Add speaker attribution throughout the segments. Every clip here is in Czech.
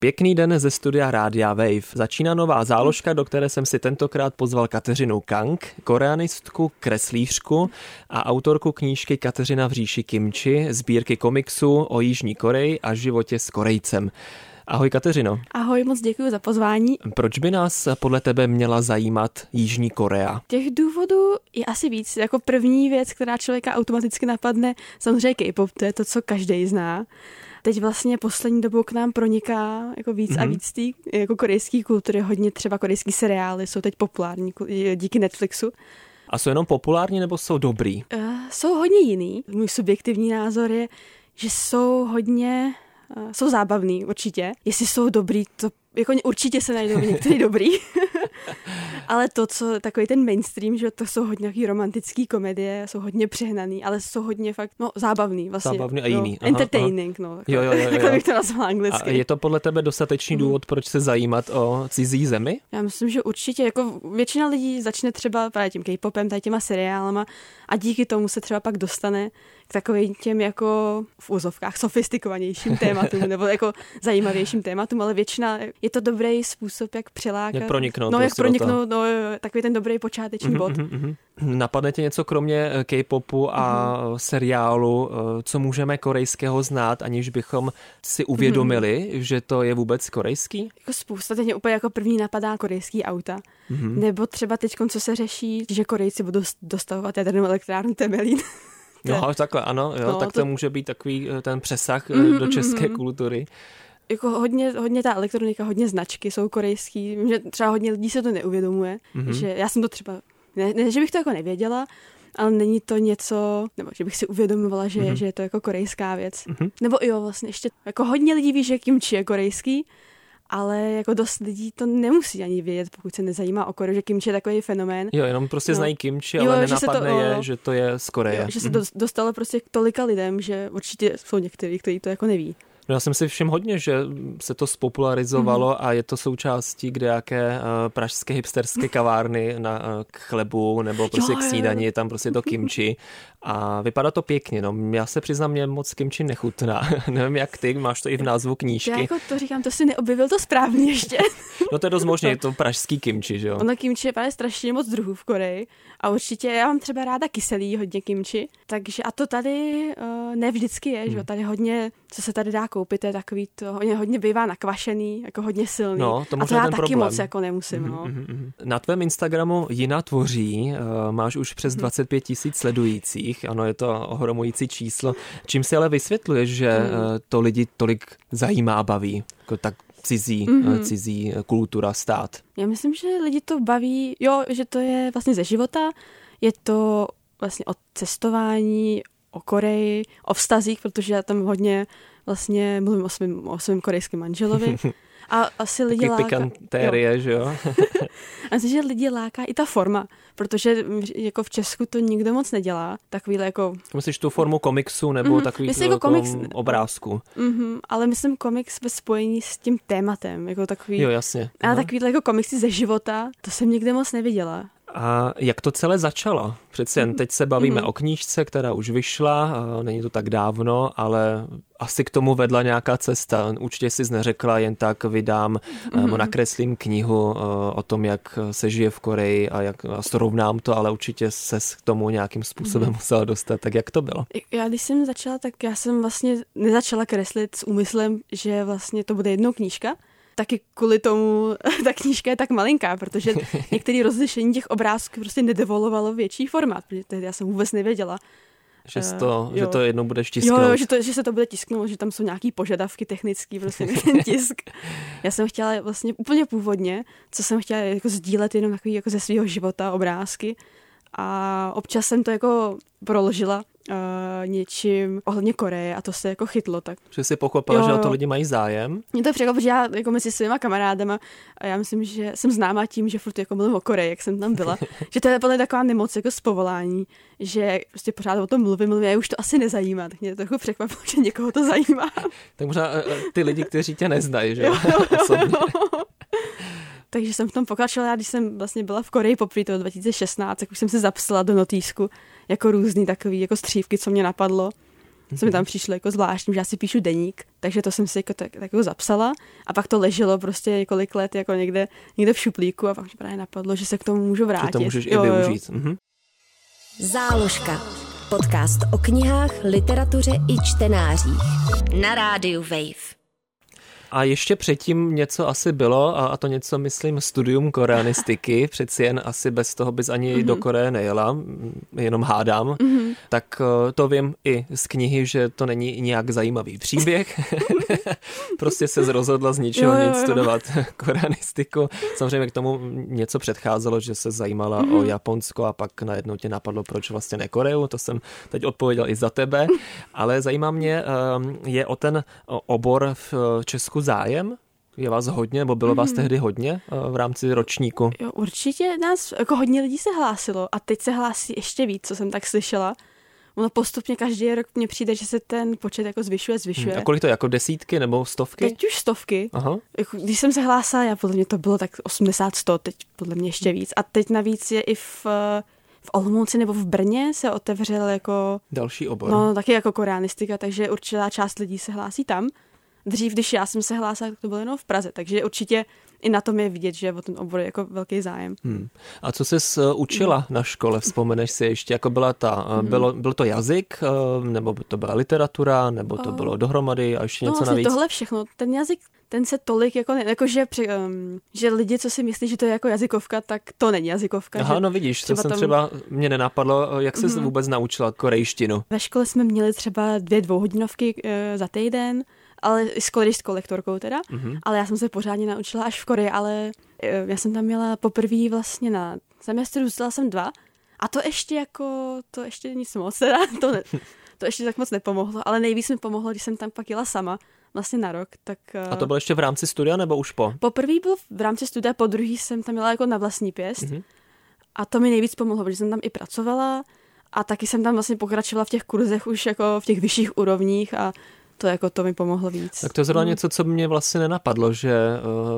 Speaker 1: Pěkný den ze studia Rádia Wave. Začíná nová záložka, do které jsem si tentokrát pozval Kateřinu Kang, koreanistku, kreslířku a autorku knížky Kateřina v říši Kimči, sbírky komiksu o Jižní Koreji a životě s Korejcem. Ahoj Kateřino.
Speaker 2: Ahoj, moc děkuji za pozvání.
Speaker 1: Proč by nás podle tebe měla zajímat Jižní Korea?
Speaker 2: Těch důvodů je asi víc. Jako první věc, která člověka automaticky napadne, samozřejmě K-pop, to je to, co každý zná teď vlastně poslední dobou k nám proniká jako víc mm-hmm. a mhm. víc tý, jako korejské kultury, hodně třeba korejský seriály jsou teď populární díky Netflixu.
Speaker 1: A jsou jenom populární nebo jsou dobrý?
Speaker 2: Uh, jsou hodně jiný. Můj subjektivní názor je, že jsou hodně, uh, jsou zábavný určitě. Jestli jsou dobrý, to jako určitě se najdou některý dobrý. ale to, co takový ten mainstream, že to jsou hodně nějaký romantický komedie, jsou hodně přehnaný, ale jsou hodně fakt, no, zábavný vlastně.
Speaker 1: Zábavný a jiný.
Speaker 2: No, aha, entertaining, aha. no.
Speaker 1: Jo, jo, jo, jo.
Speaker 2: Takhle bych to nazvala anglicky.
Speaker 1: A je to podle tebe dostatečný mm. důvod, proč se zajímat o cizí zemi?
Speaker 2: Já myslím, že určitě, jako většina lidí začne třeba právě tím K-popem, tady těma seriálama a díky tomu se třeba pak dostane k takovým těm jako v úzovkách sofistikovanějším tématům nebo jako zajímavějším tématům, ale většina je to dobrý způsob, jak přilákat.
Speaker 1: Jak proniknout.
Speaker 2: No, jak prostě proniknout, no, takový ten dobrý počáteční mm-hmm, bod.
Speaker 1: Mm-hmm. Napadne tě něco kromě eh, K-popu a mm-hmm. seriálu, eh, co můžeme korejského znát, aniž bychom si uvědomili, mm-hmm. že to je vůbec korejský?
Speaker 2: Jako spousta, teď mě úplně jako první napadá korejský auta. Mm-hmm. Nebo třeba teď, co se řeší, že Korejci budou dostavovat jadernou elektrárnu Temelín.
Speaker 1: No, takhle, ano, jo, no, tak to... to může být takový eh, ten přesah mm-hmm, do české mm-hmm. kultury
Speaker 2: jako hodně, hodně ta elektronika, hodně značky jsou korejský. Vím, že třeba hodně lidí se to neuvědomuje, mm-hmm. že já jsem to třeba, ne, ne, že bych to jako nevěděla, ale není to něco, nebo že bych si uvědomovala, že, mm-hmm. že je to jako korejská věc. Mm-hmm. Nebo jo, vlastně ještě jako hodně lidí ví, že kimchi je korejský, ale jako dost lidí to nemusí ani vědět, pokud se nezajímá o Koreu, že kimchi je takový fenomén.
Speaker 1: Jo, jenom prostě no. znají kimchi, ale jo, nenapadne že to, je, že to je z Koreje. Jo,
Speaker 2: že se to mhm. dostalo prostě k tolika lidem, že určitě jsou někteří, kteří to jako neví.
Speaker 1: No já jsem si všiml hodně, že se to spopularizovalo mm-hmm. a je to součástí kde jaké uh, pražské hipsterské kavárny na, uh, k chlebu nebo prostě jo, k snídani, je tam prostě to kimči a vypadá to pěkně, no já se přiznám, mě moc kimči nechutná, nevím jak ty, máš to i v názvu knížky. Já
Speaker 2: jako to říkám, to si neobjevil to správně ještě.
Speaker 1: no to je dost možné, je to pražský kimči, že jo?
Speaker 2: Ono kimči je právě strašně moc druhů v Koreji a určitě já mám třeba ráda kyselý hodně kimči, takže a to tady uh, ne vždycky je, hmm. že jo, hmm. tady hodně, co se tady dá koupit, je takový to, hodně, hodně bývá nakvašený, jako hodně silný.
Speaker 1: No, to
Speaker 2: a to já taky
Speaker 1: problém.
Speaker 2: moc jako nemusím, mm-hmm, no.
Speaker 1: Mm-hmm. Na tvém Instagramu Jina tvoří, uh, máš už přes mm-hmm. 25 tisíc sledujících, ano, je to ohromující číslo. Čím si ale vysvětluješ, že mm. uh, to lidi tolik zajímá a baví? Jako tak cizí, mm-hmm. cizí kultura, stát.
Speaker 2: Já myslím, že lidi to baví, jo, že to je vlastně ze života, je to vlastně o cestování, o Koreji, o vztazích, protože já tam hodně vlastně mluvím o svém, o svém korejském manželovi. A asi lidi
Speaker 1: Taky láká... pikantérie, že jo?
Speaker 2: a myslím, že lidi láká i ta forma, protože jako v Česku to nikdo moc nedělá. Takovýhle jako...
Speaker 1: Myslíš tu formu komiksu nebo mm-hmm. takový myslím, jako komiks... obrázku?
Speaker 2: Mm-hmm, ale myslím komiks ve spojení s tím tématem. Jako takový...
Speaker 1: Jo, jasně.
Speaker 2: A takovýhle jako komiksy ze života, to jsem nikde moc neviděla.
Speaker 1: A jak to celé začalo? Přece jen teď se bavíme mm-hmm. o knížce, která už vyšla, není to tak dávno, ale asi k tomu vedla nějaká cesta. Určitě jsi neřekla, jen tak vydám, mm-hmm. nakreslím knihu eh, o tom, jak se žije v Koreji a, jak, a srovnám to, ale určitě se k tomu nějakým způsobem mm-hmm. musela dostat. Tak jak to bylo?
Speaker 2: Já když jsem začala, tak já jsem vlastně nezačala kreslit s úmyslem, že vlastně to bude jednou knížka, taky kvůli tomu ta knížka je tak malinká, protože některé rozlišení těch obrázků prostě nedevolovalo větší formát, protože tehdy já jsem vůbec nevěděla.
Speaker 1: Že, to, uh, že to jednou budeš tisknout.
Speaker 2: Jo, že, to, že se to bude tisknout, že tam jsou nějaký požadavky technický, prostě ten tisk. Já jsem chtěla vlastně úplně původně, co jsem chtěla jako sdílet jenom takový jako ze svého života obrázky, a občas jsem to jako proložila uh, něčím ohledně Koreje a to se jako chytlo. Tak.
Speaker 1: Že si pochopila, jo, že o to lidi mají zájem?
Speaker 2: Mě to překvapilo, že já jako mezi svýma kamarádama a já myslím, že jsem známá tím, že furt jako mluvím o Koreji, jak jsem tam byla. že to je podle taková nemoc jako z povolání, že prostě pořád o tom mluvím, mluvím, a už to asi nezajímá. Tak mě to trochu překvapilo, že někoho to zajímá.
Speaker 1: tak možná eh, eh, ty lidi, kteří tě neznají, že jo?
Speaker 2: Takže jsem v tom pokračovala, když jsem vlastně byla v Koreji poprvé toho 2016, tak už jsem se zapsala do notýsku jako různý takový jako střívky, co mě napadlo. Co mi tam mhm. přišlo jako zvláštní, že já si píšu deník, takže to jsem si jako tak, tak jako zapsala a pak to leželo prostě několik let jako někde, někde v šuplíku a pak mi právě napadlo, že se k tomu můžu vrátit. Že
Speaker 1: to můžeš jo, i využít. Jo. Mhm.
Speaker 3: Záložka. Podcast o knihách, literatuře i čtenářích. Na rádiu Wave.
Speaker 1: A ještě předtím něco asi bylo, a, a to něco, myslím, studium koreanistiky, přeci jen asi bez toho bys ani mm-hmm. do Koreje nejela, jenom hádám. Mm-hmm. Tak eh, to vím i z knihy, že to není nějak zajímavý příběh. prostě se rozhodla z ničeho jo, jo, jo. nic studovat koreanistiku. Samozřejmě k tomu něco předcházelo, že se zajímala mm-hmm. o Japonsko a pak najednou tě napadlo, proč vlastně ne Koreu. To jsem teď odpověděl i za tebe. Ale zajímá mě, eh, je o ten obor v Česku trošku zájem? Je vás hodně, nebo bylo vás mm. tehdy hodně eh, v rámci ročníku?
Speaker 2: Jo, určitě nás jako hodně lidí se hlásilo a teď se hlásí ještě víc, co jsem tak slyšela. Ono postupně každý rok mně přijde, že se ten počet jako zvyšuje, zvyšuje.
Speaker 1: Hmm. A kolik to je, jako desítky nebo stovky?
Speaker 2: Teď už stovky. Aha. Jako, když jsem se hlásila, já podle mě to bylo tak 80-100, teď podle mě ještě víc. A teď navíc je i v, v Olomouci nebo v Brně se otevřel jako...
Speaker 1: Další obor.
Speaker 2: No, taky jako koreanistika, takže určitá část lidí se hlásí tam. Dřív, když já jsem se hlásila, tak to bylo jenom v Praze, takže určitě i na tom je vidět, že o ten obor je jako velký zájem. Hmm.
Speaker 1: A co jsi uh, učila hmm. na škole? Vzpomeneš si ještě, jako byla ta, uh, bylo, byl to jazyk, uh, nebo to byla literatura, nebo to bylo dohromady a ještě
Speaker 2: no,
Speaker 1: něco navíc?
Speaker 2: tohle všechno. Ten jazyk, ten se tolik jako, ne, jako že, při, um, že lidi, co si myslí, že to je jako jazykovka, tak to není jazykovka.
Speaker 1: Aha, no vidíš, to jsem tam... třeba, mě nenapadlo, jak jsi mm-hmm. vůbec naučila korejštinu?
Speaker 2: Ve škole jsme měli třeba dvě dvouhodinovky uh, za týden, ale s, když s kolektorkou teda, mm-hmm. ale já jsem se pořádně naučila až v Koreji, ale eh, já jsem tam měla poprvé vlastně na semestru, zůstala jsem dva a to ještě jako, to ještě nic moc teda, to, ne, to ještě tak moc nepomohlo, ale nejvíc mi pomohlo, když jsem tam pak jela sama, vlastně na rok. Tak,
Speaker 1: a to bylo ještě v rámci studia nebo už po?
Speaker 2: Poprvé byl v rámci studia, po druhý jsem tam měla jako na vlastní pěst mm-hmm. a to mi nejvíc pomohlo, protože jsem tam i pracovala a taky jsem tam vlastně pokračovala v těch kurzech už jako v těch vyšších úrovních a to jako to mi pomohlo víc.
Speaker 1: Tak to je zrovna mm. něco, co mě vlastně nenapadlo, že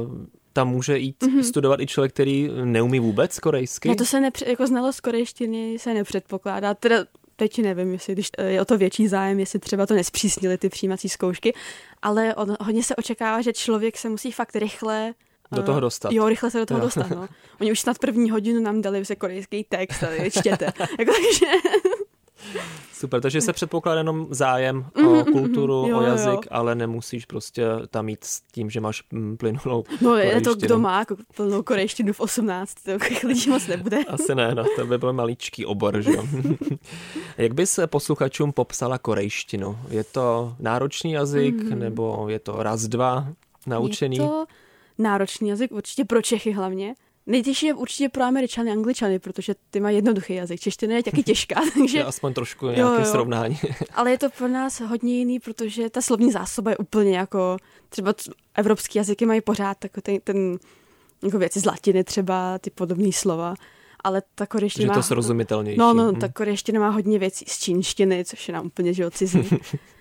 Speaker 1: uh, tam může jít mm-hmm. studovat i člověk, který neumí vůbec korejsky.
Speaker 2: No to se nepře- jako znalost korejštiny se nepředpokládá. Teda teď nevím, jestli když je o to větší zájem, jestli třeba to nespřísnili ty přijímací zkoušky, ale od, hodně se očekává, že člověk se musí fakt rychle
Speaker 1: do toho dostat.
Speaker 2: Jo, rychle se do toho jo. dostat, no. Oni už snad první hodinu nám dali se korejský text a čtěte. jako, takže
Speaker 1: Super, takže se předpokládá jenom zájem mm, o kulturu, jo, o jazyk, jo. ale nemusíš prostě tam mít s tím, že máš mm, plynulou
Speaker 2: No je to, kdo má jako plnou korejštinu v 18, to lidí moc nebude.
Speaker 1: Asi ne, no, to by byl maličký obor, že jo. Jak bys posluchačům popsala korejštinu? Je to náročný jazyk, mm. nebo je to raz, dva naučený?
Speaker 2: Je to náročný jazyk, určitě pro Čechy hlavně. Nejtěžší je určitě pro Američany, Angličany, protože ty mají jednoduchý jazyk. Čeština je taky těžká, takže... Je
Speaker 1: aspoň trošku nějaké jo, jo. srovnání.
Speaker 2: Ale je to pro nás hodně jiný, protože ta slovní zásoba je úplně jako... Třeba evropský jazyky mají pořád takový ten, ten jako věci z latiny třeba, ty podobné slova. Ale ta korejština...
Speaker 1: Že to srozumitelnější.
Speaker 2: No, no, ta korejština má hodně věcí z čínštiny, což je nám úplně, že cizí.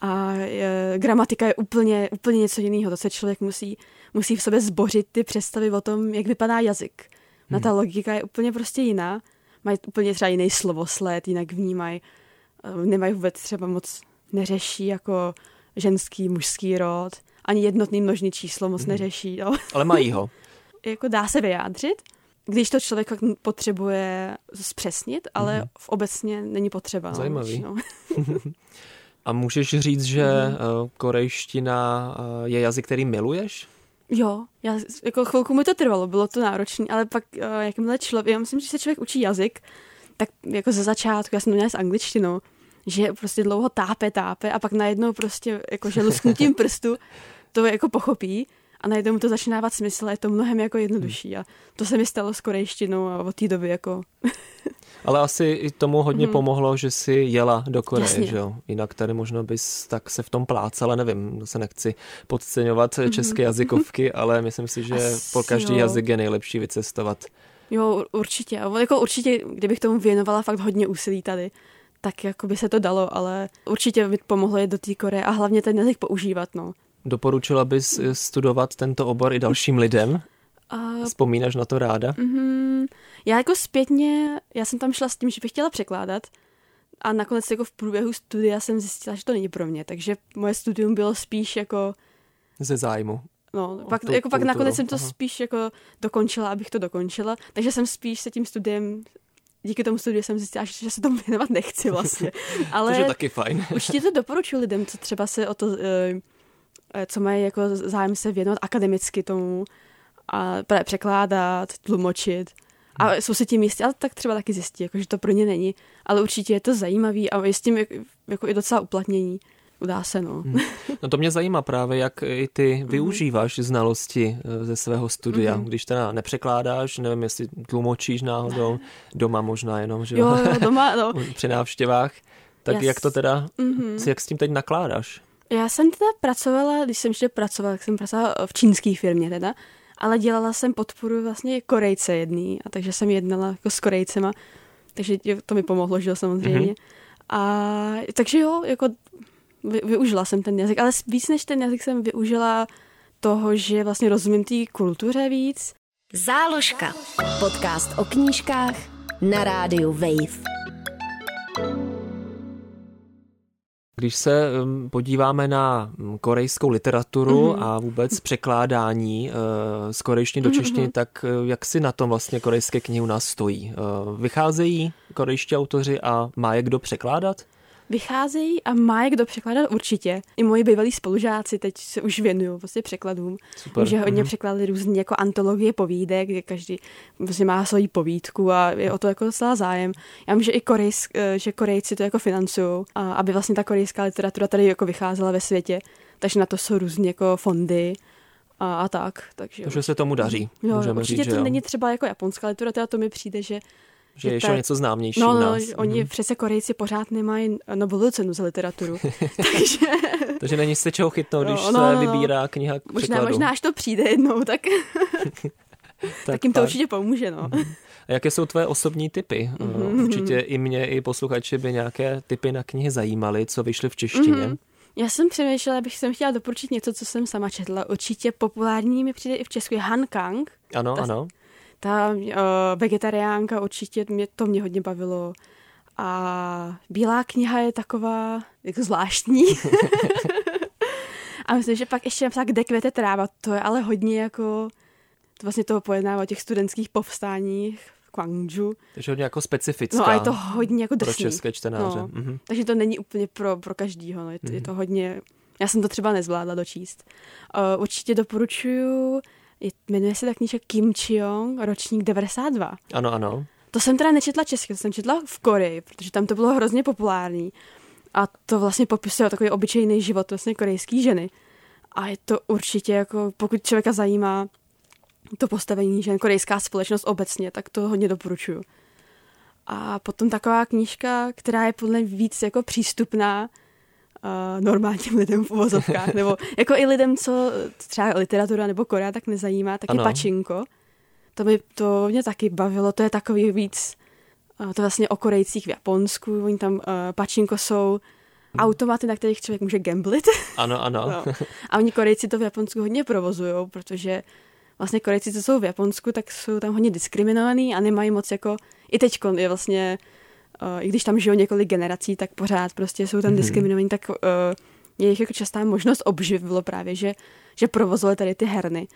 Speaker 2: A je, gramatika je úplně, úplně něco jiného. To se člověk musí, musí v sobě zbořit ty představy o tom, jak vypadá jazyk. Na hmm. ta logika je úplně prostě jiná. Mají úplně třeba jiný slovosled, jinak vnímají. Eh, nemají vůbec třeba moc neřeší jako ženský, mužský rod. Ani jednotný množný číslo moc hmm. neřeší. Jo.
Speaker 1: Ale mají ho.
Speaker 2: jako dá se vyjádřit, když to člověk potřebuje zpřesnit, ale hmm. v obecně není potřeba.
Speaker 1: No, Zajímavý. No. A můžeš říct, že mm. korejština eh, je jazyk, který miluješ?
Speaker 2: Jo, já, jako chvilku mi to trvalo, bylo to náročné, ale pak eh, jakmile člověk, já myslím, že se člověk učí jazyk, tak jako ze začátku, já jsem to měla s angličtinou, že prostě dlouho tápe, tápe a pak najednou prostě jako že lusknutím prstu to jako pochopí a najednou mu to začíná dávat smysl a je to mnohem jako jednodušší a to se mi stalo s korejštinou a od té doby jako
Speaker 1: Ale asi i tomu hodně hmm. pomohlo, že si jela do Koreje, že jo? Jinak tady možno bys tak se v tom plácala, nevím, se nechci podceňovat hmm. české jazykovky, ale myslím si, že asi po každý jo. jazyk je nejlepší vycestovat.
Speaker 2: Jo, určitě. Jako určitě, kdybych tomu věnovala fakt hodně úsilí tady, tak jako by se to dalo, ale určitě by pomohlo jít do té Koreje a hlavně ten jazyk používat, no.
Speaker 1: Doporučila bys studovat tento obor i dalším lidem? A... Vzpomínáš na to ráda?
Speaker 2: Mm-hmm. Já jako zpětně, já jsem tam šla s tím, že bych chtěla překládat a nakonec jako v průběhu studia jsem zjistila, že to není pro mě, takže moje studium bylo spíš jako...
Speaker 1: Ze zájmu.
Speaker 2: No, pak, to, jako pak nakonec jsem to Aha. spíš jako dokončila, abych to dokončila, takže jsem spíš se tím studiem díky tomu studiu jsem zjistila, že se tomu věnovat nechci vlastně.
Speaker 1: Ale to je taky fajn.
Speaker 2: určitě to doporučuji lidem, co třeba se o to, eh, co mají jako zájem se věnovat akademicky tomu, a překládat, tlumočit. A hmm. jsou si tím jistí, ale tak třeba taky zjistí, jako, že to pro ně není. Ale určitě je to zajímavý a je s tím jako, i docela uplatnění. Udá se, no. Hmm.
Speaker 1: No to mě zajímá právě, jak i ty hmm. využíváš znalosti eh, ze svého studia. Mm. Když teda nepřekládáš, nevím, jestli tlumočíš náhodou, doma možná jenom, že
Speaker 2: jo? jo doma, no.
Speaker 1: Při návštěvách. Tak yes. jak to teda, mm-hmm. jak s tím teď nakládáš?
Speaker 2: Já jsem teda pracovala, když jsem ještě pracovala, tak jsem pracovala v čínské firmě teda ale dělala jsem podporu vlastně Korejce jedný, a takže jsem jednala jako s Korejcema, takže to mi pomohlo, že jo, samozřejmě. Mm-hmm. A takže jo, jako vy, využila jsem ten jazyk, ale víc než ten jazyk jsem využila toho, že vlastně rozumím té kultuře víc.
Speaker 3: Záložka. Podcast o knížkách na rádiu Wave.
Speaker 1: Když se um, podíváme na mm, korejskou literaturu mm-hmm. a vůbec překládání uh, z korejštiny do češtiny, mm-hmm. tak uh, jak si na tom vlastně korejské knihy u nás stojí? Uh, vycházejí korejští autoři a má je kdo překládat?
Speaker 2: Vycházejí a má je kdo překládat určitě. I moji bývalí spolužáci teď se už věnují vlastně překladům. Super. Že hodně mm-hmm. překladali různě jako antologie povídek, kde každý vlastně má svoji povídku a je o to jako docela zájem. Já vím, že i Korejsk, eh, že Korejci to jako financují, aby vlastně ta korejská literatura tady jako vycházela ve světě. Takže na to jsou různě jako fondy a, a tak. Takže,
Speaker 1: takže se tomu daří.
Speaker 2: Jo, určitě říct, to jo. není třeba jako japonská literatura, to mi přijde, že
Speaker 1: že je ještě něco známější
Speaker 2: no,
Speaker 1: no, nás.
Speaker 2: oni mm. přece Korejci pořád nemají Nobelovu cenu za literaturu. takže...
Speaker 1: takže není se čeho chytnout, když no, no, se no. vybírá kniha k
Speaker 2: možná, možná, až to přijde jednou, tak, tak, tak jim to určitě pomůže. No. Mm.
Speaker 1: A jaké jsou tvoje osobní typy? Mm-hmm. Určitě i mě, i posluchači by nějaké typy na knihy zajímaly, co vyšly v češtině. Mm-hmm.
Speaker 2: Já jsem přemýšlela, abych jsem chtěla doporučit něco, co jsem sama četla. Určitě populární mi přijde i v Česku je Han Kang.
Speaker 1: Ano, ta, ano
Speaker 2: ta uh, vegetariánka určitě mě, to mě hodně bavilo. A Bílá kniha je taková jako zvláštní. a myslím, že pak ještě napsat, kde kvete tráva, to je ale hodně jako, to vlastně toho pojednává o těch studentských povstáních v Kwangju.
Speaker 1: Takže hodně jako specifická.
Speaker 2: No a je to hodně jako drsný.
Speaker 1: Pro české čtenáře. No,
Speaker 2: mm-hmm. Takže to není úplně pro, pro každýho, no. je, to, mm-hmm. je to hodně, já jsem to třeba nezvládla dočíst. Uh, určitě doporučuju jmenuje se ta knížka Kim Chiong, ročník 92.
Speaker 1: Ano, ano.
Speaker 2: To jsem teda nečetla česky, to jsem četla v Koreji, protože tam to bylo hrozně populární. A to vlastně popisuje takový obyčejný život vlastně korejský ženy. A je to určitě jako, pokud člověka zajímá to postavení žen, korejská společnost obecně, tak to hodně doporučuju. A potom taková knížka, která je podle mě víc jako přístupná, uh, normálním lidem v uvozovkách, nebo jako i lidem, co třeba literatura nebo Korea tak nezajímá, tak ano. pačinko. To, by, to mě taky bavilo, to je takový víc, uh, to vlastně o Korejcích v Japonsku, oni tam uh, pačinko jsou automaty, na kterých člověk může gamblit.
Speaker 1: Ano, ano.
Speaker 2: no. A oni Korejci to v Japonsku hodně provozují, protože vlastně Korejci, co jsou v Japonsku, tak jsou tam hodně diskriminovaný a nemají moc jako, i teď je vlastně i když tam žijou několik generací, tak pořád prostě jsou tam mm-hmm. diskriminovaní, tak uh, jejich jako častá možnost obživ bylo právě, že, že provozovali tady ty herny.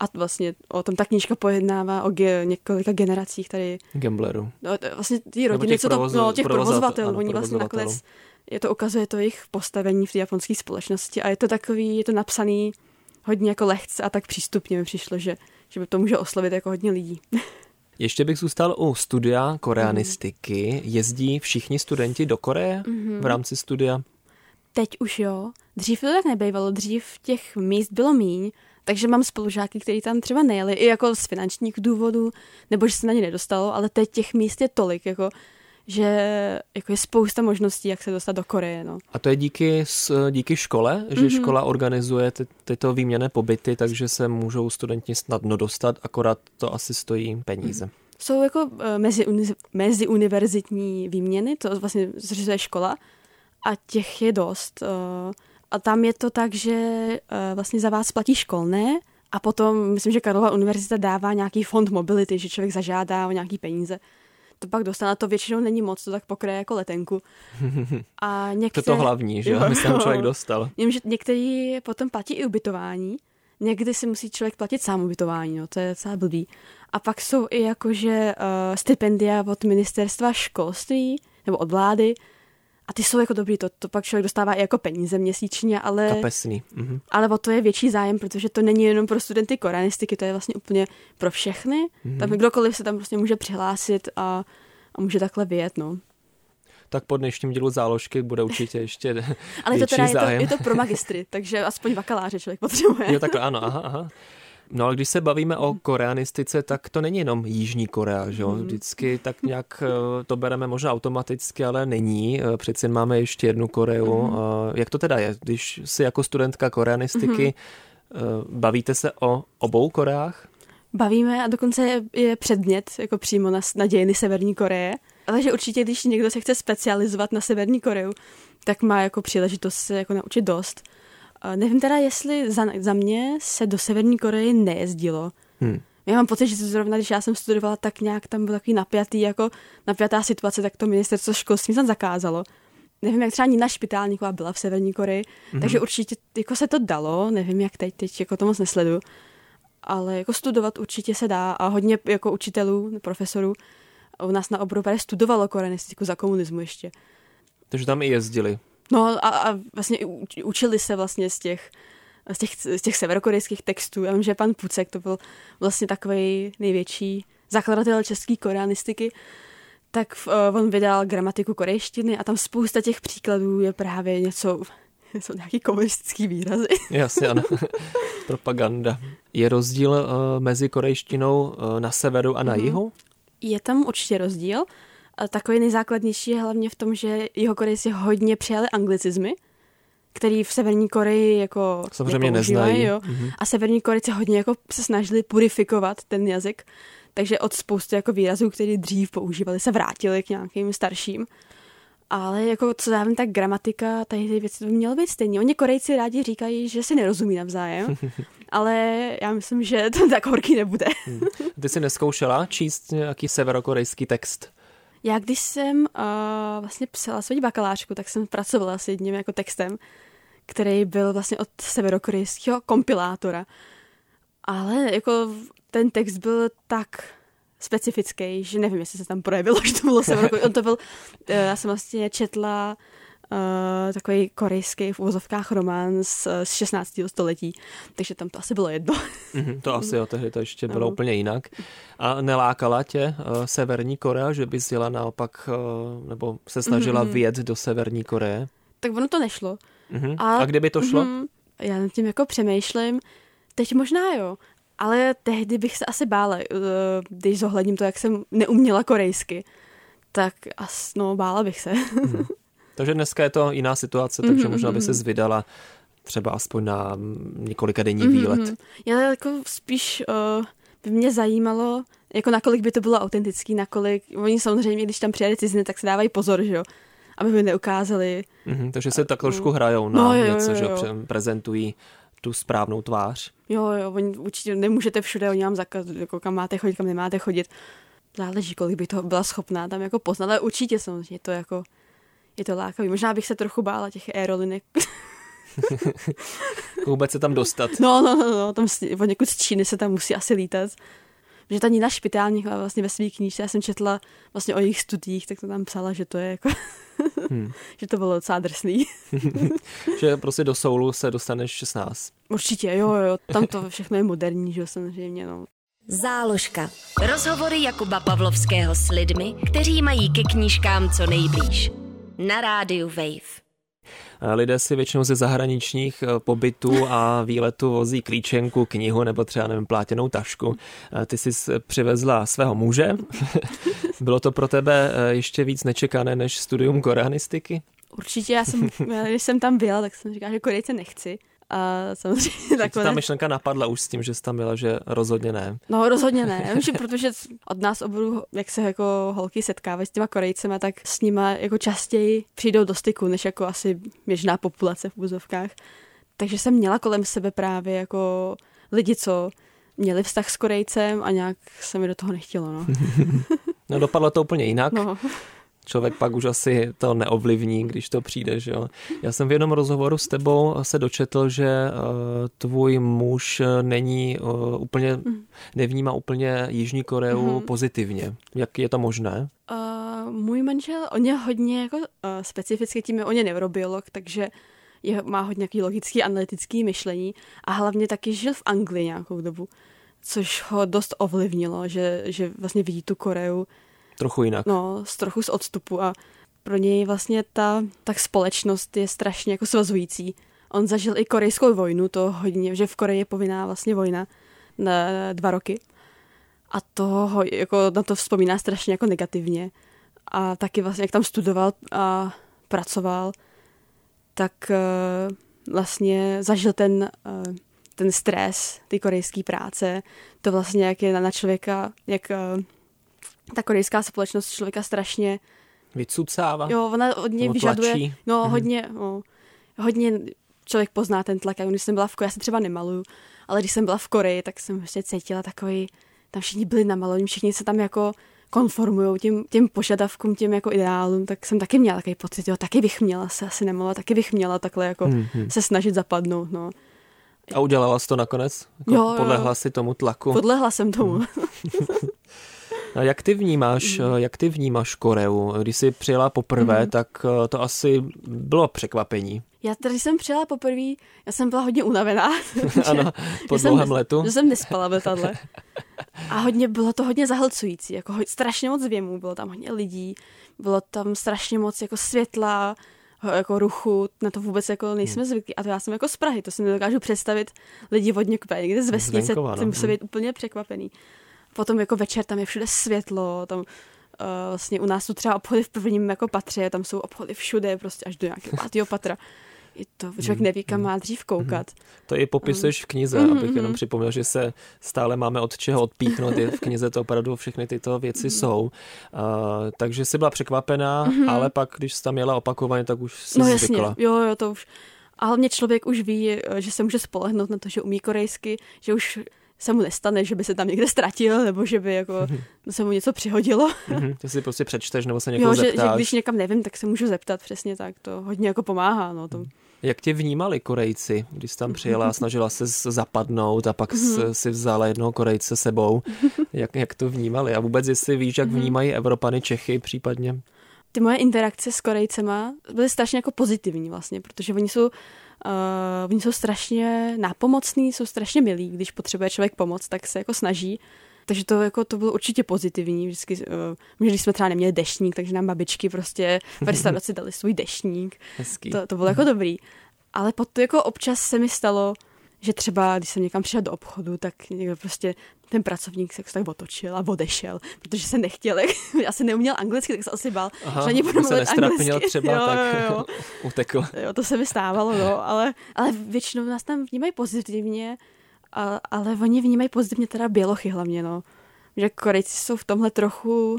Speaker 2: A vlastně o tom ta knížka pojednává o ge, několika generacích tady.
Speaker 1: Gamblerů.
Speaker 2: No, vlastně ty rodiny, co to, no, těch provozovatelů, ano, oni vlastně nakonec, je to ukazuje to jejich postavení v té japonské společnosti a je to takový, je to napsaný hodně jako lehce a tak přístupně mi přišlo, že, že by to může oslovit jako hodně lidí.
Speaker 1: Ještě bych zůstal u studia koreanistiky. Jezdí všichni studenti do Koreje mm-hmm. v rámci studia?
Speaker 2: teď už jo. Dřív to tak nebejvalo, dřív těch míst bylo míň, takže mám spolužáky, kteří tam třeba nejeli, i jako z finančních důvodů, nebo že se na ně nedostalo, ale teď těch míst je tolik, jako, že jako je spousta možností, jak se dostat do Koreje. No.
Speaker 1: A to je díky, díky škole, že mm-hmm. škola organizuje ty, tyto výměné pobyty, takže se můžou studenti snadno dostat, akorát to asi stojí peníze. Mm.
Speaker 2: Jsou jako eh, mezi, mezi univerzitní výměny, to vlastně zřizuje škola a těch je dost. Uh, a tam je to tak, že uh, vlastně za vás platí školné a potom, myslím, že Karlova univerzita dává nějaký fond mobility, že člověk zažádá o nějaký peníze. To pak dostane, to většinou není moc, to tak pokryje jako letenku.
Speaker 1: A některé... To je to hlavní, že jo, aby se člověk dostal.
Speaker 2: Vím, že některý potom platí i ubytování, někdy si musí člověk platit sám ubytování, no, to je docela blbý. A pak jsou i jakože uh, stipendia od ministerstva školství, nebo od vlády, a ty jsou jako dobrý, to, to pak člověk dostává i jako peníze měsíčně, ale...
Speaker 1: Kapesný. Mhm.
Speaker 2: Ale o to je větší zájem, protože to není jenom pro studenty koreanistiky, to je vlastně úplně pro všechny. Mhm. Tam kdokoliv se tam prostě může přihlásit a, a může takhle vyjet, no.
Speaker 1: Tak po dnešním dílu záložky bude určitě ještě
Speaker 2: Ale
Speaker 1: to teda
Speaker 2: zájem. je to, je to pro magistry, takže aspoň bakaláře člověk potřebuje.
Speaker 1: Jo, takhle ano, aha, aha. No ale když se bavíme o koreanistice, tak to není jenom Jižní Korea, že jo? Mhm. Vždycky tak nějak eh, to bereme možná automaticky, ale není. Eh, přeci máme ještě jednu Koreu. Mm. Jak to teda je, když si jako studentka koreanistiky mm. bavíte se o obou Koreách?
Speaker 2: Bavíme a dokonce je, předmět jako přímo na, na dějiny Severní Koreje. Takže určitě, když někdo se chce specializovat na Severní Koreu, tak má jako příležitost se jako naučit dost. Nevím teda, jestli za, za mě se do Severní Koreje nejezdilo. Hmm. Já mám pocit, že zrovna, když já jsem studovala, tak nějak tam byl takový napjatý, jako napjatá situace, tak to ministerstvo školství tam zakázalo. Nevím, jak třeba Nina Špitálníková byla v Severní Koreji, mm-hmm. takže určitě jako se to dalo, nevím, jak teď, teď jako to moc nesledu, ale jako studovat určitě se dá a hodně jako učitelů, profesorů u nás na oboru studovalo koreanistiku za komunismu ještě.
Speaker 1: Takže tam i jezdili.
Speaker 2: No a, a vlastně učili se vlastně z těch, z těch, z těch severokorejských textů. Já vím, že pan Pucek to byl vlastně takový největší zakladatel české koreanistiky, tak uh, on vydal gramatiku korejštiny a tam spousta těch příkladů je právě něco, jsou nějaký komunistický výrazy.
Speaker 1: Jasně, ano. Propaganda. Je rozdíl uh, mezi korejštinou uh, na severu a na mm-hmm. jihu?
Speaker 2: Je tam určitě rozdíl. Takový nejzákladnější je hlavně v tom, že jeho Korejci hodně přijali anglicizmy, který v Severní Koreji jako
Speaker 1: samozřejmě neznají. Jo.
Speaker 2: Mm-hmm. A Severní Korejci hodně jako se snažili purifikovat ten jazyk, takže od spousty jako výrazů, které dřív používali, se vrátili k nějakým starším. Ale jako co dávám, tak gramatika, tady ty věci by mělo být stejně. Oni Korejci rádi říkají, že si nerozumí navzájem, ale já myslím, že to tak horký nebude. Hmm.
Speaker 1: Ty jsi neskoušela číst nějaký severokorejský text?
Speaker 2: Já když jsem uh, vlastně psala svou bakalářku, tak jsem pracovala s jedním jako textem, který byl vlastně od severokorejského kompilátora. Ale jako ten text byl tak specifický, že nevím, jestli se tam projevilo, že to bylo severokorejský. On to byl, uh, já jsem vlastně četla uh, takový korejský v uvozovkách román z, z 16. století, takže tam to asi bylo jedno.
Speaker 1: Mm-hmm, to asi jo, tehdy to ještě bylo no. úplně jinak. A nelákala tě uh, Severní Korea, že bys jela naopak, uh, nebo se snažila mm-hmm. vyjet do Severní Koreje?
Speaker 2: Tak ono to nešlo.
Speaker 1: Mm-hmm. A, A kde by to šlo?
Speaker 2: Mm-hmm, já nad tím jako přemýšlím. Teď možná jo, ale tehdy bych se asi bála, když zohledním to, jak jsem neuměla korejsky. Tak as, no, bála bych se. Mm-hmm.
Speaker 1: Takže dneska je to jiná situace, takže mm-hmm. možná by se zvydala třeba aspoň na několika denní mm-hmm. výlet.
Speaker 2: Já jako spíš uh, by mě zajímalo, jako nakolik by to bylo autentický, nakolik, oni samozřejmě, když tam přijede ciziny, tak se dávají pozor, že jo, aby mi neukázali.
Speaker 1: Mm-hmm, takže se tak trošku hrajou na no, jo, něco, jo, jo. že prezentují tu správnou tvář.
Speaker 2: Jo, jo, oni určitě nemůžete všude, oni vám zakaz, jako kam máte chodit, kam nemáte chodit. Záleží, kolik by to byla schopná tam jako poznat, ale určitě samozřejmě to jako je to lákavý. Možná bych se trochu bála těch aerolinek.
Speaker 1: Vůbec se tam dostat.
Speaker 2: No, no, no, no tam od někud z Číny se tam musí asi lítat. Že ta Nina Špitálník vlastně ve své knížce, já jsem četla vlastně o jejich studiích, tak to tam psala, že to je jako, hmm. že to bylo docela drsný.
Speaker 1: že prostě do Soulu se dostaneš 16.
Speaker 2: Určitě, jo, jo, tam to všechno je moderní, že jo, samozřejmě, no.
Speaker 3: Záložka. Rozhovory Jakuba Pavlovského s lidmi, kteří mají ke knížkám co nejblíž na rádiu Wave.
Speaker 1: lidé si většinou ze zahraničních pobytů a výletů vozí klíčenku, knihu nebo třeba nevím, plátěnou tašku. Ty jsi přivezla svého muže. Bylo to pro tebe ještě víc nečekané než studium koreanistiky?
Speaker 2: Určitě, já jsem, když jsem tam byla, tak jsem říkala, že Korejce nechci. A samozřejmě
Speaker 1: takhle. Ta myšlenka napadla už s tím, že jsi tam byla, že rozhodně ne.
Speaker 2: No rozhodně ne, že protože od nás oboru, jak se jako holky setkávají s těma Korejcema, tak s nima jako častěji přijdou do styku, než jako asi běžná populace v úzovkách. Takže jsem měla kolem sebe právě jako lidi, co měli vztah s Korejcem a nějak se mi do toho nechtělo. No,
Speaker 1: no dopadlo to úplně jinak. No člověk pak už asi to neovlivní, když to přijde. Že jo? Já jsem v jednom rozhovoru s tebou se dočetl, že uh, tvůj muž není uh, úplně, mm. nevnímá úplně Jižní Koreu mm-hmm. pozitivně. Jak je to možné?
Speaker 2: Uh, můj manžel, on je hodně jako, uh, specificky tím, on je neurobiolog, takže je, má hodně nějaký logický, analytický myšlení a hlavně taky žil v Anglii nějakou dobu, což ho dost ovlivnilo, že, že vlastně vidí tu Koreu
Speaker 1: Trochu jinak.
Speaker 2: No, z trochu z odstupu a pro něj vlastně ta tak společnost je strašně jako svazující. On zažil i korejskou vojnu, to hodně, že v Koreji je povinná vlastně vojna na dva roky. A to jako na to vzpomíná strašně jako negativně. A taky vlastně, jak tam studoval a pracoval, tak uh, vlastně zažil ten, uh, ten stres, ty korejské práce, to vlastně, jak je na člověka, jak uh, ta korejská společnost člověka strašně
Speaker 1: vycucává.
Speaker 2: Jo, ona hodně vyžaduje, tlačí. no mm-hmm. hodně, no, hodně člověk pozná ten tlak. když jsem byla v Koreji, já se třeba nemaluju, ale když jsem byla v Koreji, tak jsem prostě cítila takový, tam všichni byli namalovaní, všichni se tam jako konformují těm, těm požadavkům, těm jako ideálům, tak jsem taky měla takový pocit, jo, taky bych měla se asi nemalovat, taky bych měla takhle jako mm-hmm. se snažit zapadnout, no.
Speaker 1: A udělala jsi to nakonec? Jako jo, podlehla jo. si tomu tlaku?
Speaker 2: Podlehla jsem tomu. Hmm.
Speaker 1: A jak ty vnímáš, mm. jak ty vnímáš Koreu? Když jsi přijela poprvé, mm. tak eh, to asi bylo překvapení.
Speaker 2: Já tady jsem přijela poprvé, já jsem byla hodně unavená.
Speaker 1: ano, po dlouhém letu.
Speaker 2: Že jsem nespala v letadle. A hodně, bylo to hodně zahlcující, jako ho, strašně moc věmů, bylo tam hodně lidí, bylo tam strašně moc jako světla, jako ruchu, na to vůbec jako nejsme hmm. zvyklí. A to já jsem jako z Prahy, to si nedokážu představit lidi hodně někde z vesnice, ty musí být úplně překvapený. Potom jako večer tam je všude světlo, tam uh, vlastně u nás jsou třeba obchody v prvním jako patře, tam jsou obchody všude, prostě až do nějakého pátého patra. I to člověk neví, kam má dřív koukat.
Speaker 1: To i popisuješ v knize, mm-hmm. abych jenom připomněl, že se stále máme od čeho odpíchnout. V knize to opravdu všechny tyto věci mm-hmm. jsou. Uh, takže jsi byla překvapená, mm-hmm. ale pak, když jsi tam jela opakovaně, tak už jsi
Speaker 2: no,
Speaker 1: zvykla.
Speaker 2: Jasně. Jo, jo, to už. A hlavně člověk už ví, že se může spolehnout na to, že umí korejsky, že už se mu nestane, že by se tam někde ztratil, nebo že by jako se mu něco přihodilo.
Speaker 1: Ty si prostě přečteš, nebo se někoho jo,
Speaker 2: zeptáš. Že, že když někam nevím, tak se můžu zeptat, přesně tak, to hodně jako pomáhá. No, to.
Speaker 1: Jak tě vnímali Korejci, když jsi tam přijela a snažila se zapadnout a pak si vzala jednoho Korejce sebou? Jak, jak to vnímali? A vůbec jestli víš, jak mhm. vnímají Evropany, Čechy případně?
Speaker 2: Ty moje interakce s Korejcema byly strašně jako pozitivní vlastně, protože oni jsou Uh, oni jsou strašně nápomocní, jsou strašně milí, když potřebuje člověk pomoc, tak se jako snaží. Takže to, jako, to bylo určitě pozitivní. Vždycky, uh, když jsme třeba neměli deštník, takže nám babičky prostě v restauraci dali svůj deštník. Hezký. To, to bylo jako dobrý. Ale potom jako občas se mi stalo, že třeba, když jsem někam přišel do obchodu, tak někdo prostě ten pracovník se tak otočil a odešel, protože se nechtěl, já se neuměl anglicky, tak se asi bál, Aha, že ani budu mluvit anglicky.
Speaker 1: třeba, jo, tak jo, jo. utekl.
Speaker 2: Jo, to se mi stávalo, no, ale, ale většinou nás tam vnímají pozitivně, a, ale oni vnímají pozitivně teda bělochy hlavně, no. Že Korejci jsou v tomhle trochu,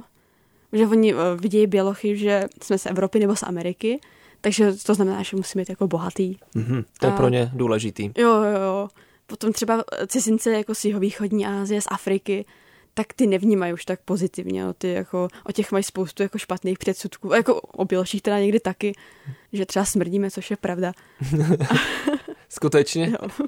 Speaker 2: že oni uh, vidějí bělochy, že jsme z Evropy nebo z Ameriky, takže to znamená, že musíme být jako bohatý.
Speaker 1: Mm-hmm, to je a, pro ně důležitý.
Speaker 2: Jo, jo, jo. Potom třeba cizince jako z jihovýchodní Asie, z Afriky, tak ty nevnímají už tak pozitivně. No, ty jako, o těch mají spoustu jako špatných předsudků. Jako o běloších teda někdy taky, že třeba smrdíme, což je pravda.
Speaker 1: Skutečně?
Speaker 2: jo.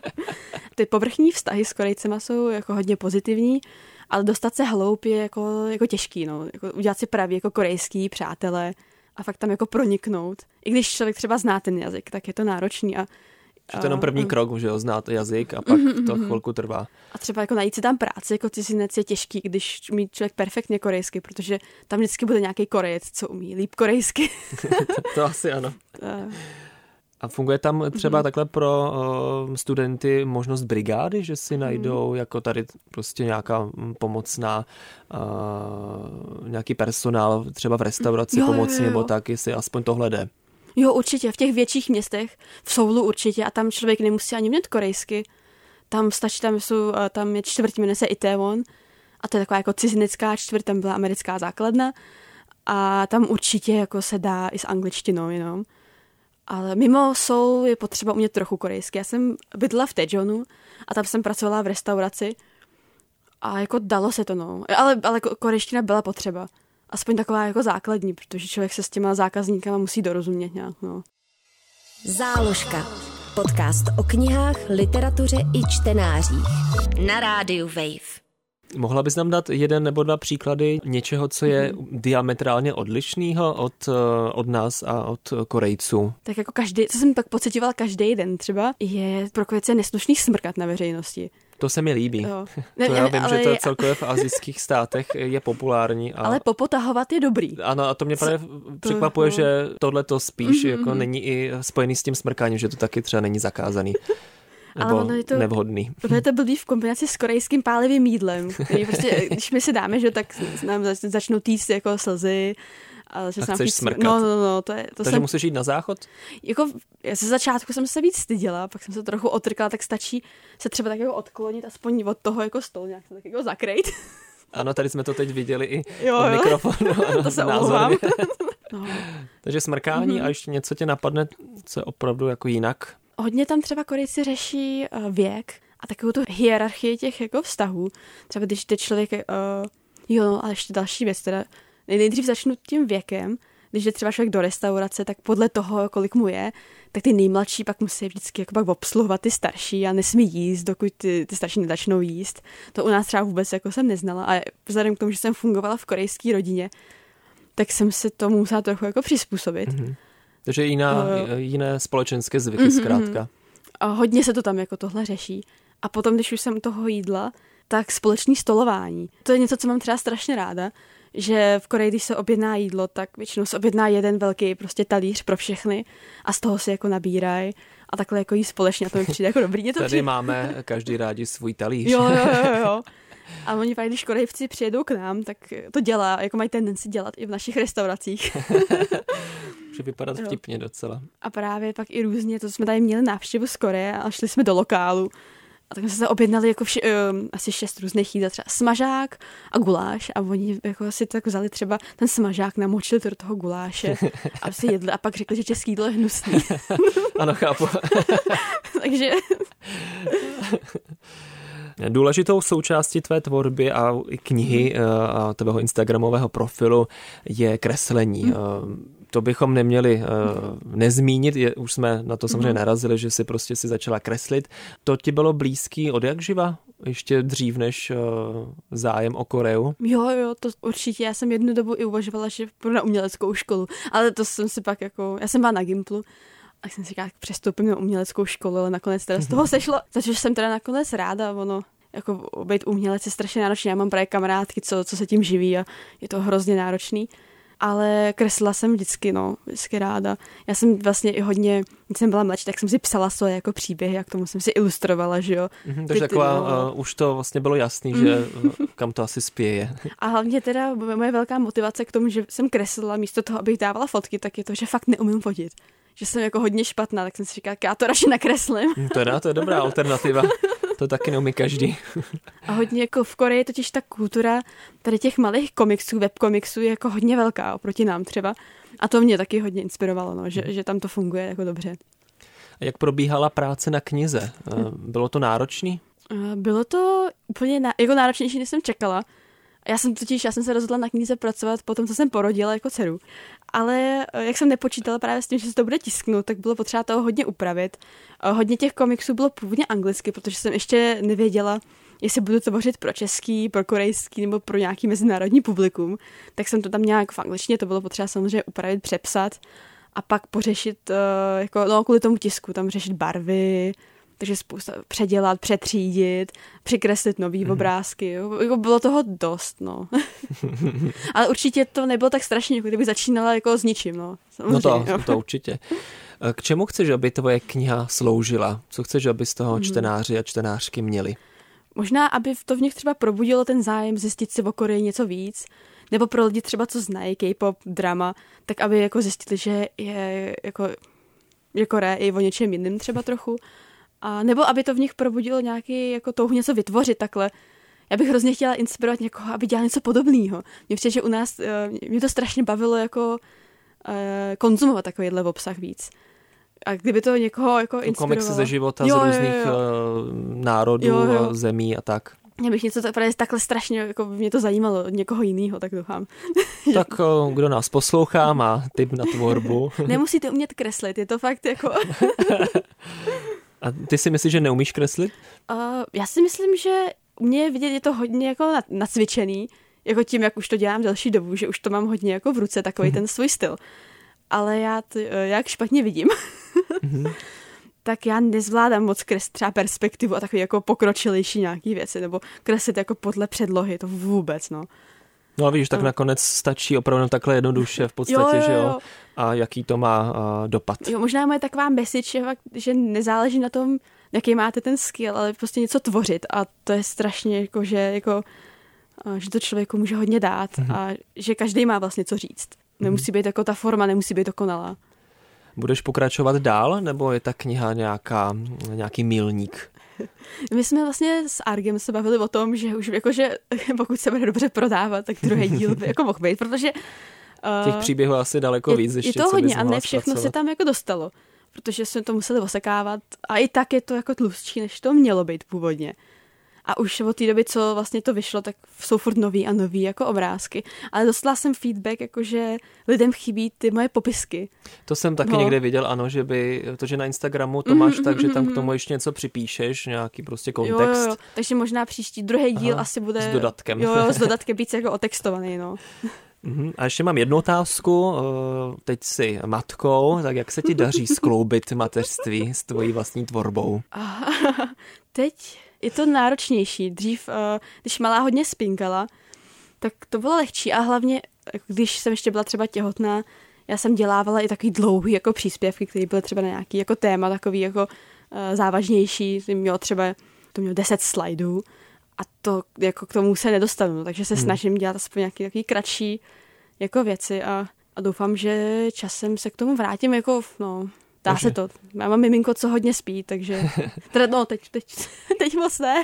Speaker 2: Ty povrchní vztahy s Korejcema jsou jako hodně pozitivní, ale dostat se hloub je jako, jako těžký. No. Jako udělat si právě jako korejský přátelé a fakt tam jako proniknout. I když člověk třeba zná ten jazyk, tak je to náročný a
Speaker 1: že to je jenom první krok, že jo, znát jazyk a pak mm-hmm. to chvilku trvá.
Speaker 2: A třeba jako najít si tam práci jako cizinec je těžký, když umí člověk perfektně korejsky, protože tam vždycky bude nějaký korejec, co umí líp korejsky.
Speaker 1: to, to asi ano. A funguje tam třeba mm-hmm. takhle pro uh, studenty možnost brigády, že si najdou mm-hmm. jako tady prostě nějaká pomocná uh, nějaký personál třeba v restauraci
Speaker 2: Jo,
Speaker 1: pomocný
Speaker 2: jo, jo.
Speaker 1: nebo tak, jestli aspoň tohle jde.
Speaker 2: Jo, určitě, v těch větších městech, v Soulu určitě, a tam člověk nemusí ani mít korejsky. Tam stačí, tam, jsou, eh, tam je čtvrť, jmenuje se Itaewon, a to je taková jako cizinecká čtvrť, tam byla americká základna, a tam určitě jako se dá i s angličtinou jenom. Ale mimo Seoul je potřeba umět trochu korejsky. Já jsem bydla v Tejonu a tam jsem pracovala v restauraci a jako dalo se to, no. Ale, ale ko- korejština byla potřeba. Aspoň taková jako základní, protože člověk se s těma zákazníkama musí dorozumět nějak, no.
Speaker 3: Záložka. Podcast o knihách, literatuře i čtenářích. Na rádiu Wave.
Speaker 1: Mohla bys nám dát jeden nebo dva příklady něčeho, co je
Speaker 2: Mhm.
Speaker 1: diametrálně odlišného od, eh, od nás a od Korejců?
Speaker 2: Tak jako každý, co jsem tak pocitovala každý den třeba, je pro Korejce neslušný smrkat na veřejnosti.
Speaker 1: To se mi líbí.
Speaker 2: Jo.
Speaker 1: To já vím,
Speaker 2: ale,
Speaker 1: že to je celkově v azijských státech je populární. A...
Speaker 2: ale popotahovat je dobrý.
Speaker 1: Ano, a to mě právě překvapuje,
Speaker 2: no.
Speaker 1: že tohle to spíš
Speaker 2: Mhm,
Speaker 1: jako
Speaker 2: mhm.
Speaker 1: není i spojený s tím smrkáním, že to taky třeba není zakázaný.
Speaker 2: Ale
Speaker 1: Nebo
Speaker 2: ono je to-
Speaker 1: nevhodný.
Speaker 2: Ono je to blbý v kombinaci s korejským pálivým jídlem. Prostě, když my si dáme, že tak nám zač- začnou týct jako slzy. A, že
Speaker 1: A
Speaker 2: se
Speaker 1: chceš
Speaker 2: chce-
Speaker 1: smrkat.
Speaker 2: No, no, no, to je, to
Speaker 1: Takže
Speaker 2: jsem,
Speaker 1: musíš jít na záchod?
Speaker 2: jako, já ze začátku jsem se víc styděla, pak jsem se trochu otrkala, tak stačí se třeba tak jako odklonit aspoň od toho jako stolu, nějak se tak jako zakrejt.
Speaker 1: Ano, tady jsme to teď viděli i
Speaker 2: Jo,
Speaker 1: od
Speaker 2: jo.
Speaker 1: mikrofonu.
Speaker 2: To se
Speaker 1: názorně.
Speaker 2: No.
Speaker 1: Takže smrkání
Speaker 2: Mhm.
Speaker 1: a ještě něco tě napadne, co je opravdu jako jinak.
Speaker 2: Hodně tam třeba Korejci řeší uh, věk a takovou tu hierarchii těch jako vztahů. Třeba když ty člověk, uh, jo, a ještě další věc, teda nej- nejdřív začnu tím věkem, když je třeba člověk do restaurace, tak podle toho, kolik mu je, tak ty nejmladší pak musí vždycky jako pak obsluhovat ty starší a nesmí jíst, dokud ty, ty starší nezačnou jíst. To u nás třeba vůbec jako jsem neznala a vzhledem k tomu, že jsem fungovala v korejské rodině, tak jsem se tomu musela trochu jako přizpůsobit.
Speaker 1: Mhm. Takže jiná,
Speaker 2: jo.
Speaker 1: jiné společenské zvyky
Speaker 2: Mhm,
Speaker 1: zkrátka.
Speaker 2: A hodně se to tam jako tohle řeší. A potom, když už jsem toho jídla, tak společný stolování. To je něco, co mám třeba strašně ráda, že v Koreji, když se objedná jídlo, tak většinou se objedná jeden velký prostě talíř pro všechny a z toho si jako nabírají a takhle jako jí společně a to mi přijde jako dobrý. Mě to
Speaker 1: Tady
Speaker 2: přijde...
Speaker 1: máme každý rádi svůj talíř.
Speaker 2: Jo, jo, jo, jo. A oni pak, když Korejci přijedou k nám, tak to dělá, jako mají tendenci dělat i v našich restauracích.
Speaker 1: Může vypadat vtipně docela.
Speaker 2: A právě pak i různě, to jsme tady měli návštěvu z Koreje a šli jsme do lokálu. A tak jsme se objednali jako vši, um, asi šest různých jídel, třeba smažák a guláš. A oni jako si tak vzali třeba ten smažák, namočili to do toho guláše a si jedli a pak řekli, že český jídlo je hnusný.
Speaker 1: Ano, chápu.
Speaker 2: Takže
Speaker 1: Důležitou součástí tvé tvorby a knihy
Speaker 2: Mhm.
Speaker 1: eh, a tvého instagramového profilu je kreslení.
Speaker 2: Mhm.
Speaker 1: Eh, To bychom neměli eh, nezmínit, je, už jsme na to samozřejmě
Speaker 2: Mhm.
Speaker 1: narazili, že si prostě si začala kreslit. To ti bylo blízký od jak živa? Ještě dřív než eh, zájem o Koreu?
Speaker 2: jo, jo, to určitě. Já jsem jednu dobu i uvažovala, že půjdu na uměleckou školu, ale to jsem si pak jako, já jsem byla na Gimplu, a jsem si říkala, přestoupím na uměleckou školu, ale nakonec teda z toho sešlo, za což jsem teda nakonec ráda, ono, jako být umělec je strašně náročný, já mám právě kamarádky, co, co se tím živí a je to hrozně náročný. Ale kreslila jsem vždycky, no, vždycky ráda. Já jsem vlastně i hodně, když jsem byla mladší, tak jsem si psala svoje jako příběhy a k tomu jsem si ilustrovala, že jo.
Speaker 1: Mhm,
Speaker 2: Ty-
Speaker 1: takže taková,
Speaker 2: no.
Speaker 1: uh, už to vlastně bylo jasný, že kam to asi spěje.
Speaker 2: A hlavně teda moje velká motivace k tomu, že jsem kreslila místo toho, abych dávala fotky, tak je to, že fakt neumím fotit. Že jsem jako hodně špatná, tak jsem si říkala, já to radši nakreslím.
Speaker 1: Hm, To je, to je dobrá alternativa. To taky neumí každý.
Speaker 2: A hodně jako v Koreji totiž ta kultura tady těch malých komiksů, webkomiksů je jako hodně velká oproti nám třeba. A to mě taky hodně inspirovalo, no, že, že tam to funguje jako dobře.
Speaker 1: A Jak probíhala práce na knize? Eh, Bylo to náročný?
Speaker 2: A Bylo to úplně na, jako náročnější, než jsem čekala. Já jsem totiž, já jsem se rozhodla na knize pracovat po tom, co jsem porodila jako dceru. Ale eh, jak jsem nepočítala právě s tím, že se to bude tisknout, tak bylo potřeba toho hodně upravit. A Hodně těch komiksů bylo původně anglicky, protože jsem ještě nevěděla, jestli budu tvořit pro český, pro korejský nebo pro nějaký mezinárodní publikum. Tak jsem to tam nějak v angličtině, to bylo potřeba samozřejmě upravit, přepsat a pak pořešit, eh, jako, no kvůli tomu tisku, tam řešit barvy, takže spousta předělat, přetřídit, přikreslit nový mm-hmm. obrázky. Jo. Jako bylo toho dost, no. Ale určitě to nebylo tak strašně, jako kdyby začínala jako s ničím, no.
Speaker 1: No to,
Speaker 2: Samozřejmě, jo.
Speaker 1: to určitě. K čemu chceš, aby tvoje kniha sloužila? Co chceš, aby z toho hmm. čtenáři a čtenářky měli?
Speaker 2: Možná, aby to v nich třeba probudilo ten zájem zjistit si o Koreji něco víc, nebo pro lidi třeba, co znají K-pop, drama, tak aby jako zjistili, že je jako, je Korea i o něčem jiným třeba trochu. A nebo aby to v nich probudilo nějaký jako touhu něco vytvořit takhle. Já bych hrozně chtěla inspirovat někoho, aby dělal něco podobného. Mně přijde, že u nás, eh, mě to strašně bavilo jako eh, konzumovat takovýhle obsah víc. A kdyby to někoho jako inspirovalo.
Speaker 1: Komiksy ze života jo, z různých jo, jo. Eh, národů, jo, jo. zemí a tak.
Speaker 2: Mě bych něco právě takhle strašně, jako mě to zajímalo od někoho jiného, tak doufám.
Speaker 1: Tak kdo nás poslouchá, má tip na tvorbu.
Speaker 2: Nemusíte umět kreslit, je to fakt jako...
Speaker 1: A ty si myslíš, že neumíš kreslit?
Speaker 2: Uh, já si myslím, že mě vidět je to hodně jako nacvičený, jako tím, jak už to dělám delší dobu, že už to mám hodně jako v ruce, takový mm-hmm. ten svůj styl. Ale já, to, jak špatně vidím, mm-hmm. tak já nezvládám moc kreslit třeba perspektivu a takový jako pokročilejší nějaký věci, nebo kreslit jako podle předlohy, to vůbec, no.
Speaker 1: No a víš, tak nakonec stačí opravdu takhle jednoduše v podstatě, jo, jo, jo. že jo? A jaký to má uh, dopad.
Speaker 2: Jo, možná moje taková message je fakt, že nezáleží na tom, jaký máte ten skill, ale prostě něco tvořit a to je strašně jako, že jako že to člověku může hodně dát mm-hmm. a že každý má vlastně co říct. Nemusí být jako ta forma, nemusí být dokonalá.
Speaker 1: Budeš pokračovat dál, nebo je ta kniha nějaká, nějaký milník?
Speaker 2: My jsme vlastně s Argem se bavili o tom, že už jakože pokud se bude dobře prodávat, tak druhý díl by jako mohl být, protože
Speaker 1: uh, těch příběhů asi daleko
Speaker 2: je,
Speaker 1: víc. Ještě,
Speaker 2: je to hodně a ne všechno se tam jako dostalo, protože jsme to museli osekávat a i tak je to jako tlustší, než to mělo být původně. A už od té doby, co vlastně to vyšlo, tak jsou furt nový a nový jako obrázky. Ale dostala jsem feedback, jako že lidem chybí ty moje popisky.
Speaker 1: To jsem taky no. někde viděl, ano, že by, to, že na Instagramu to máš mm, tak, že tam k tomu ještě něco připíšeš, nějaký prostě kontext. Jo, jo, jo.
Speaker 2: Takže možná příští druhý díl Aha, asi bude...
Speaker 1: S dodatkem.
Speaker 2: Jo, jo s dodatkem víc jako otextovaný, no.
Speaker 1: Mhm. A ještě mám jednu otázku. Eh, teď jsi matkou, tak jak se ti daří skloubit mateřství s tvojí vlastní tvorbou?
Speaker 2: Teď je to náročnější. Dřív, eh, když malá hodně spinkala, tak to bylo lehčí a hlavně, když jsem ještě byla třeba těhotná, já jsem dělávala i takový dlouhý jako příspěvky, které byly třeba na nějaký jako téma takový jako uh, závažnější, mělo třeba, to mělo 10 slajdů a to jako k tomu se nedostanu, takže se hmm. snažím dělat aspoň nějaký takový kratší jako věci a, a doufám, že časem se k tomu vrátím jako, no, Dá takže... se to. Já mám miminko, co hodně spí, takže... Teda, no, teď, teď, teď moc ne.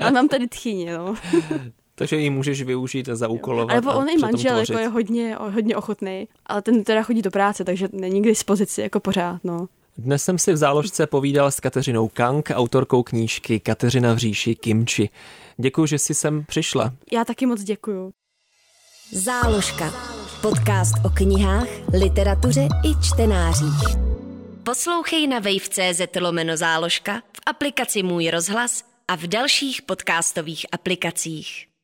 Speaker 2: Ale mám tady tchyni, no.
Speaker 1: takže ji můžeš využít za úkolovat.
Speaker 2: Ale on i manžel jako je hodně, hodně ochotný, ale ten teda chodí do práce, takže není k dispozici jako pořád, no.
Speaker 1: Dnes jsem si v záložce povídal s Kateřinou Kang, autorkou knížky Kateřina v říši Kimči. Děkuji, že jsi sem přišla.
Speaker 2: Já taky moc děkuju.
Speaker 3: Záložka. Podcast o knihách, literatuře i čtenářích. Poslouchej na wave.cz lomeno záložka, v aplikaci Můj rozhlas a v dalších podcastových aplikacích.